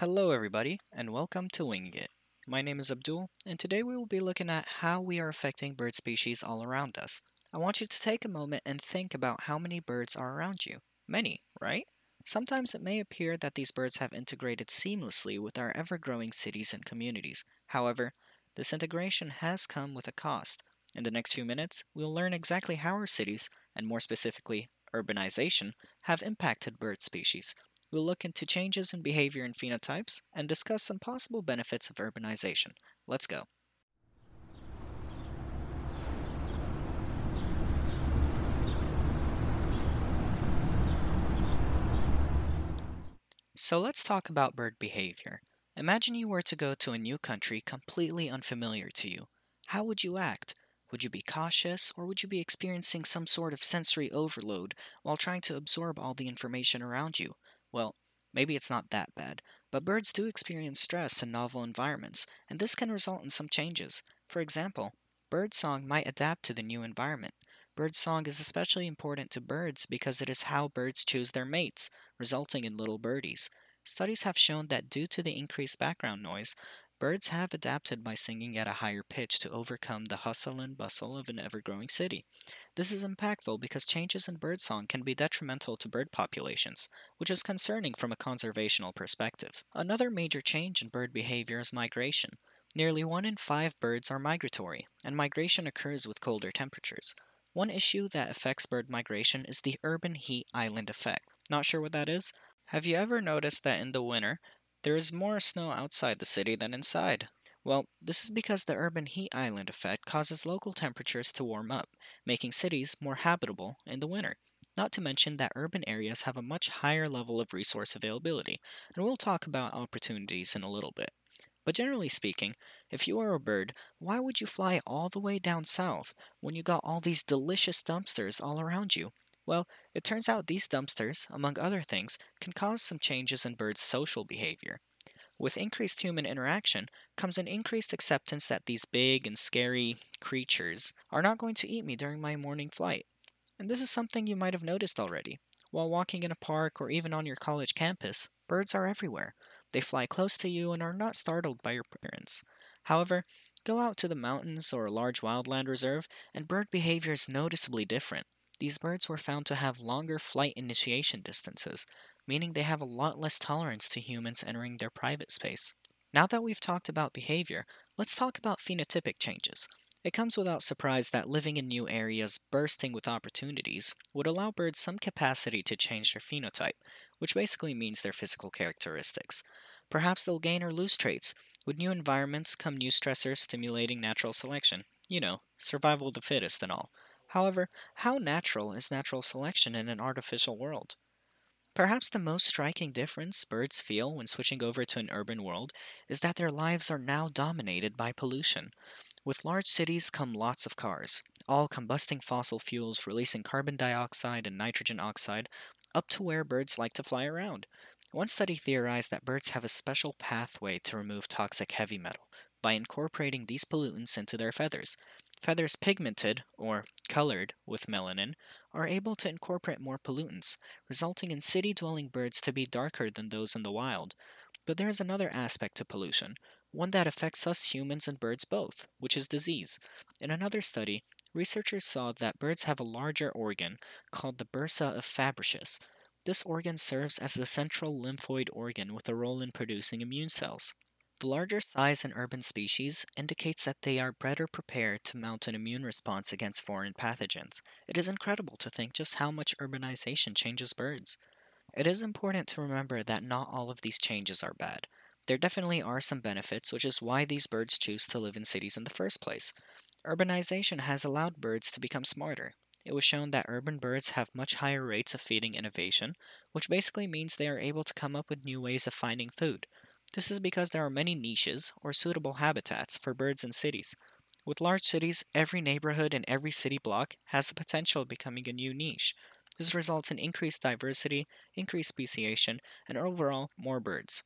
Hello, everybody, and welcome to Winging It. My name is Abdul, and today we will be looking at how we are affecting bird species all around us. I want you to take a moment and think about how many birds are around you. Many, right? Sometimes it may appear that these birds have integrated seamlessly with our ever growing cities and communities. However, this integration has come with a cost. In the next few minutes, we'll learn exactly how our cities, and more specifically, urbanization, have impacted bird species. We'll look into changes in behavior and phenotypes and discuss some possible benefits of urbanization. Let's go. So let's talk about bird behavior. Imagine you were to go to a new country completely unfamiliar to you. How would you act? Would you be cautious, or would you be experiencing some sort of sensory overload while trying to absorb all the information around you? Well, maybe it's not that bad, but birds do experience stress in novel environments, and this can result in some changes. For example, birdsong might adapt to the new environment. Birdsong is especially important to birds because it is how birds choose their mates, resulting in little birdies. Studies have shown that due to the increased background noise, birds have adapted by singing at a higher pitch to overcome the hustle and bustle of an ever growing city. This is impactful because changes in birdsong can be detrimental to bird populations, which is concerning from a conservational perspective. Another major change in bird behavior is migration. Nearly one in five birds are migratory, and migration occurs with colder temperatures. One issue that affects bird migration is the urban heat island effect. Not sure what that is? Have you ever noticed that in the winter, there is more snow outside the city than inside? Well, this is because the urban heat island effect causes local temperatures to warm up, making cities more habitable in the winter. Not to mention that urban areas have a much higher level of resource availability, and we'll talk about opportunities in a little bit. But generally speaking, if you are a bird, why would you fly all the way down south when you got all these delicious dumpsters all around you? Well, it turns out these dumpsters, among other things, can cause some changes in birds' social behavior. With increased human interaction comes an increased acceptance that these big and scary creatures are not going to eat me during my morning flight. And this is something you might have noticed already. While walking in a park or even on your college campus, birds are everywhere. They fly close to you and are not startled by your appearance. However, go out to the mountains or a large wildland reserve, and bird behavior is noticeably different. These birds were found to have longer flight initiation distances, meaning they have a lot less tolerance to humans entering their private space. Now that we've talked about behavior, let's talk about phenotypic changes. It comes without surprise that living in new areas bursting with opportunities would allow birds some capacity to change their phenotype, which basically means their physical characteristics. Perhaps they'll gain or lose traits. With new environments come new stressors stimulating natural selection. You know, survival of the fittest and all. However, how natural is natural selection in an artificial world? Perhaps the most striking difference birds feel when switching over to an urban world is that their lives are now dominated by pollution. With large cities come lots of cars, all combusting fossil fuels releasing carbon dioxide and nitrogen oxide up to where birds like to fly around. One study theorized that birds have a special pathway to remove toxic heavy metal by incorporating these pollutants into their feathers. Feathers pigmented, or colored, with melanin are able to incorporate more pollutants, resulting in city dwelling birds to be darker than those in the wild. But there is another aspect to pollution, one that affects us humans and birds both, which is disease. In another study, researchers saw that birds have a larger organ called the bursa of Fabricius. This organ serves as the central lymphoid organ with a role in producing immune cells. The larger size in urban species indicates that they are better prepared to mount an immune response against foreign pathogens. It is incredible to think just how much urbanization changes birds. It is important to remember that not all of these changes are bad. There definitely are some benefits, which is why these birds choose to live in cities in the first place. Urbanization has allowed birds to become smarter. It was shown that urban birds have much higher rates of feeding innovation, which basically means they are able to come up with new ways of finding food. This is because there are many niches or suitable habitats for birds in cities. With large cities, every neighborhood and every city block has the potential of becoming a new niche. This results in increased diversity, increased speciation, and overall more birds.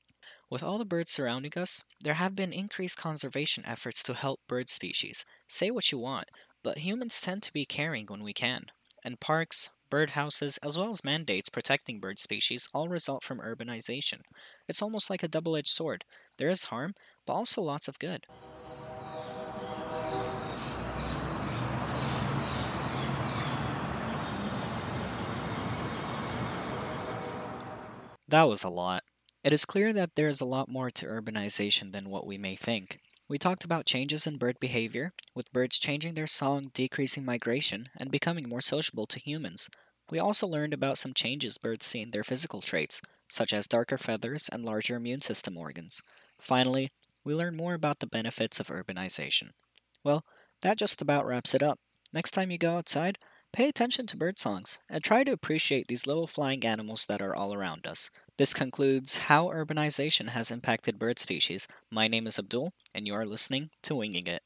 With all the birds surrounding us, there have been increased conservation efforts to help bird species. Say what you want, but humans tend to be caring when we can. And parks, birdhouses, as well as mandates protecting bird species all result from urbanization. It's almost like a double edged sword. There is harm, but also lots of good. That was a lot. It is clear that there is a lot more to urbanization than what we may think. We talked about changes in bird behavior, with birds changing their song, decreasing migration, and becoming more sociable to humans. We also learned about some changes birds see in their physical traits, such as darker feathers and larger immune system organs. Finally, we learned more about the benefits of urbanization. Well, that just about wraps it up. Next time you go outside, pay attention to bird songs and try to appreciate these little flying animals that are all around us. This concludes how urbanization has impacted bird species. My name is Abdul, and you are listening to Winging It.